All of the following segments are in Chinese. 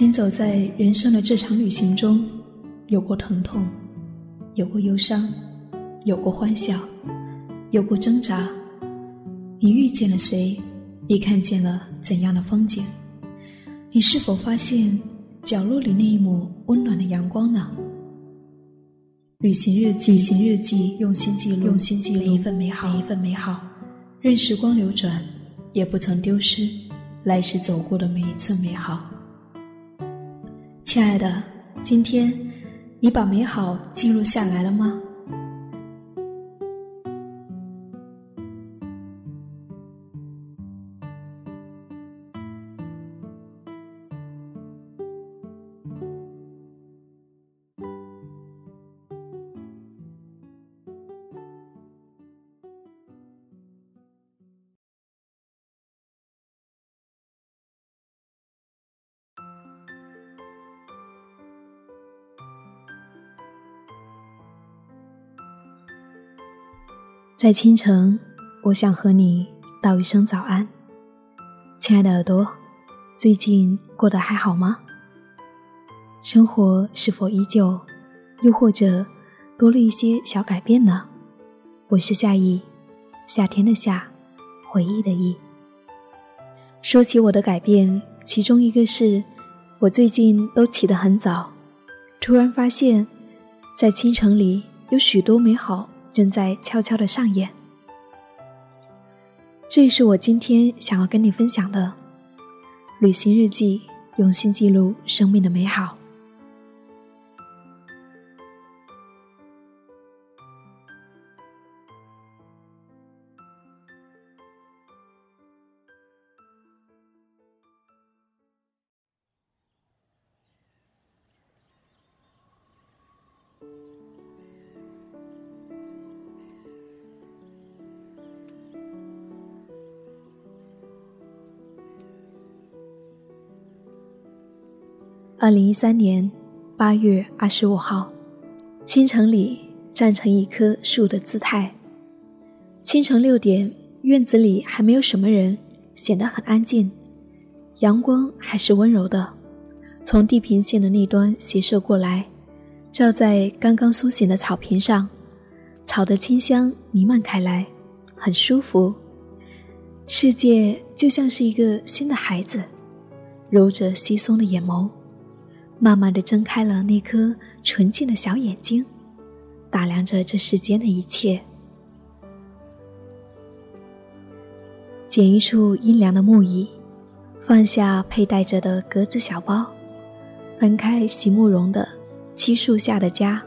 行走在人生的这场旅行中，有过疼痛，有过忧伤，有过欢笑，有过挣扎。你遇见了谁？你看见了怎样的风景？你是否发现角落里那一抹温暖的阳光呢？旅行日记，旅行日记，用心记录，用心记录每一份美好，每一份美好。任时光流转，也不曾丢失来时走过的每一寸美好。亲爱的，今天你把美好记录下来了吗？在清晨，我想和你道一声早安，亲爱的耳朵，最近过得还好吗？生活是否依旧，又或者多了一些小改变呢？我是夏意，夏天的夏，回忆的忆。说起我的改变，其中一个是我最近都起得很早，突然发现，在清晨里有许多美好。正在悄悄的上演，这是我今天想要跟你分享的旅行日记，用心记录生命的美好。二零一三年八月二十五号，清晨里站成一棵树的姿态。清晨六点，院子里还没有什么人，显得很安静。阳光还是温柔的，从地平线的那端斜射过来，照在刚刚苏醒的草坪上，草的清香弥漫开来，很舒服。世界就像是一个新的孩子，揉着稀松的眼眸。慢慢的睁开了那颗纯净的小眼睛，打量着这世间的一切。捡一处阴凉的木椅，放下佩戴着的格子小包，翻开席慕容的《七树下的家》。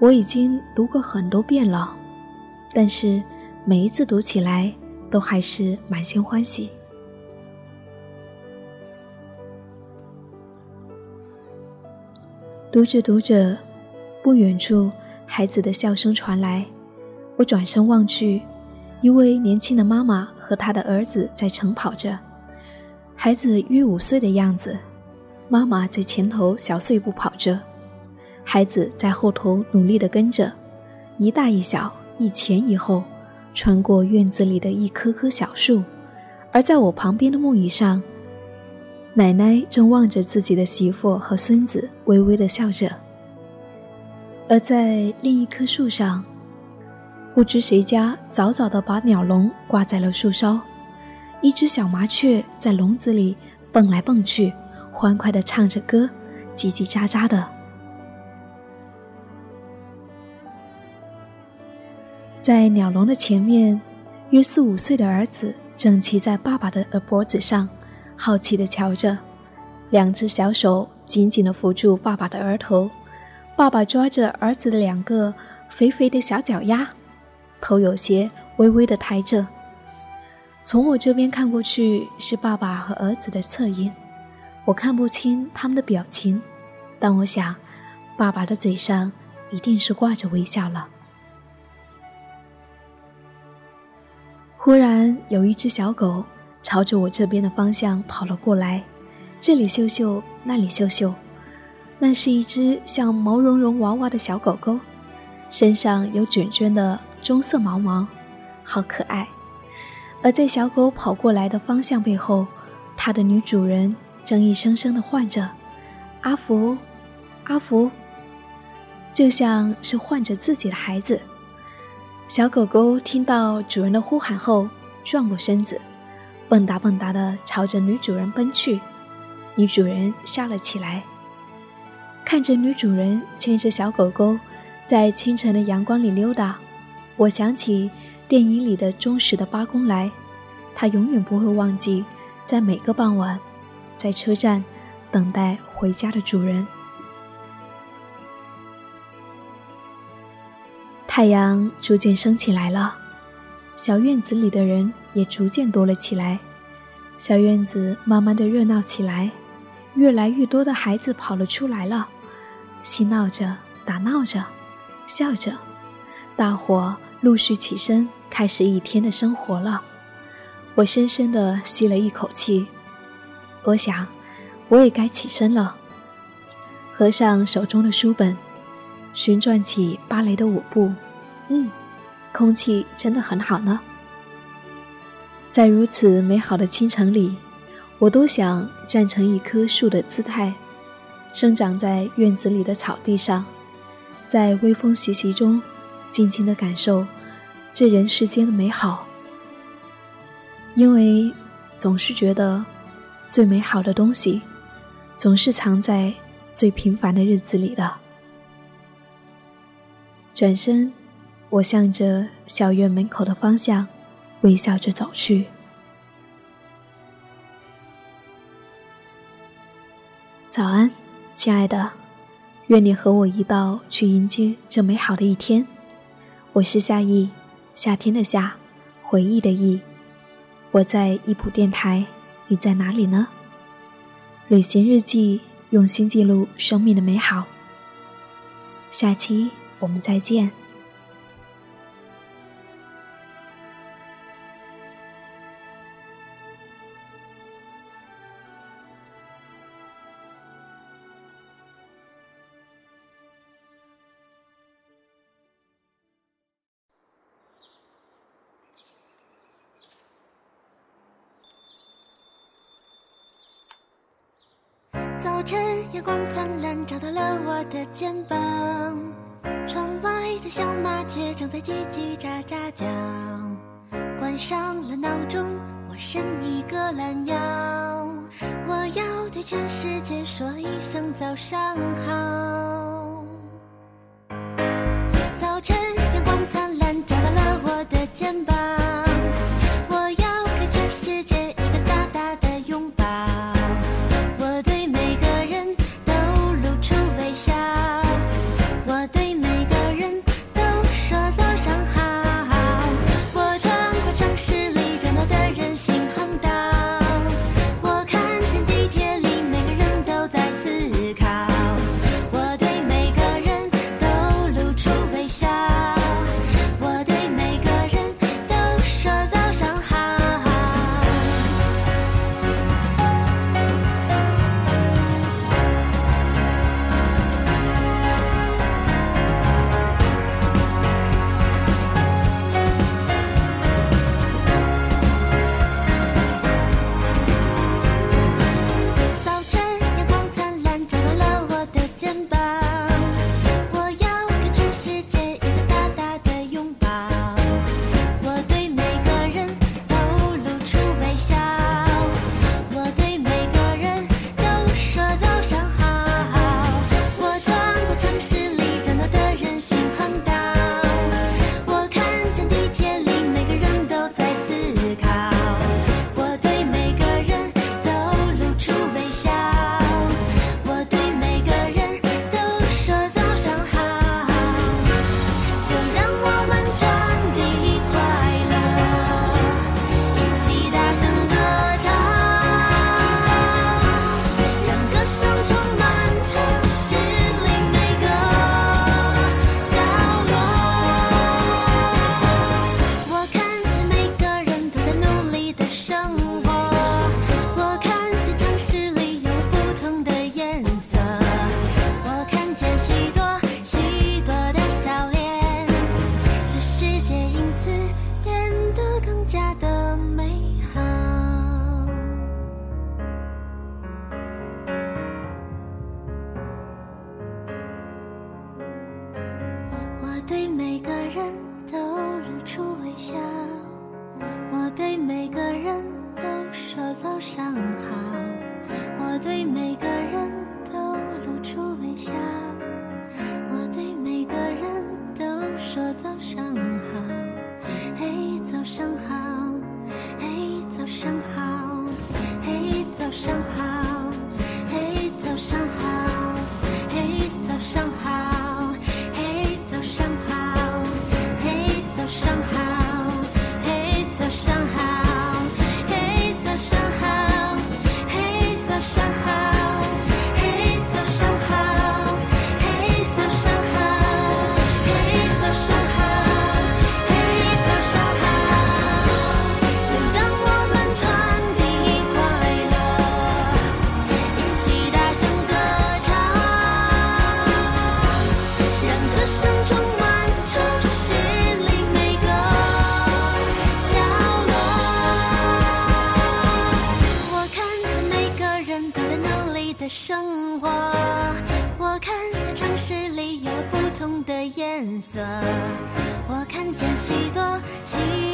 我已经读过很多遍了，但是每一次读起来都还是满心欢喜。读着读着，不远处孩子的笑声传来。我转身望去，一位年轻的妈妈和她的儿子在晨跑着。孩子约五岁的样子，妈妈在前头小碎步跑着，孩子在后头努力地跟着，一大一小，一前一后，穿过院子里的一棵棵小树。而在我旁边的木椅上。奶奶正望着自己的媳妇和孙子，微微的笑着。而在另一棵树上，不知谁家早早的把鸟笼挂在了树梢，一只小麻雀在笼子里蹦来蹦去，欢快的唱着歌，叽叽喳喳的。在鸟笼的前面，约四五岁的儿子正骑在爸爸的脖子上。好奇地瞧着，两只小手紧紧地扶住爸爸的额头，爸爸抓着儿子的两个肥肥的小脚丫，头有些微微地抬着。从我这边看过去，是爸爸和儿子的侧影，我看不清他们的表情，但我想，爸爸的嘴上一定是挂着微笑了。忽然，有一只小狗。朝着我这边的方向跑了过来，这里嗅嗅，那里嗅嗅，那是一只像毛茸茸娃娃的小狗狗，身上有卷卷的棕色毛毛，好可爱。而在小狗跑过来的方向背后，它的女主人正一声声的唤着：“阿福，阿福。”就像是唤着自己的孩子。小狗狗听到主人的呼喊后，转过身子，蹦哒蹦哒地朝着女主人奔去。女主人笑了起来，看着女主人牵着小狗狗在清晨的阳光里溜达，我想起电影里的忠实的八公来，他永远不会忘记在每个傍晚，在车站等待回家的主人。太阳逐渐升起来了，小院子里的人也逐渐多了起来。小院子慢慢的热闹起来，越来越多的孩子跑了出来了，嬉闹着，打闹着，笑着，大伙陆续起身，开始一天的生活了。我深深的吸了一口气，我想，我也该起身了。合上手中的书本。旋转起芭蕾的舞步，嗯，空气真的很好呢。在如此美好的清晨里，我多想站成一棵树的姿态，生长在院子里的草地上，在微风习习中，静静的感受这人世间的美好。因为总是觉得，最美好的东西，总是藏在最平凡的日子里的。转身，我向着小院门口的方向微笑着走去。早安，亲爱的，愿你和我一道去迎接这美好的一天。我是夏意，夏天的夏，回忆的忆。我在易普电台，你在哪里呢？旅行日记，用心记录生命的美好。下期。我们再见。早晨，阳光灿烂，照到了我的肩膀。窗外的小麻雀正在叽叽喳喳叫，关上了闹钟，我伸一个懒腰，我要对全世界说一声早上好。人都露出微笑我对每个人都说早上好我对每个人都露出微笑我对每个人都说早上好。嘿早上好嘿早上好嘿早上好。色。我看见许多许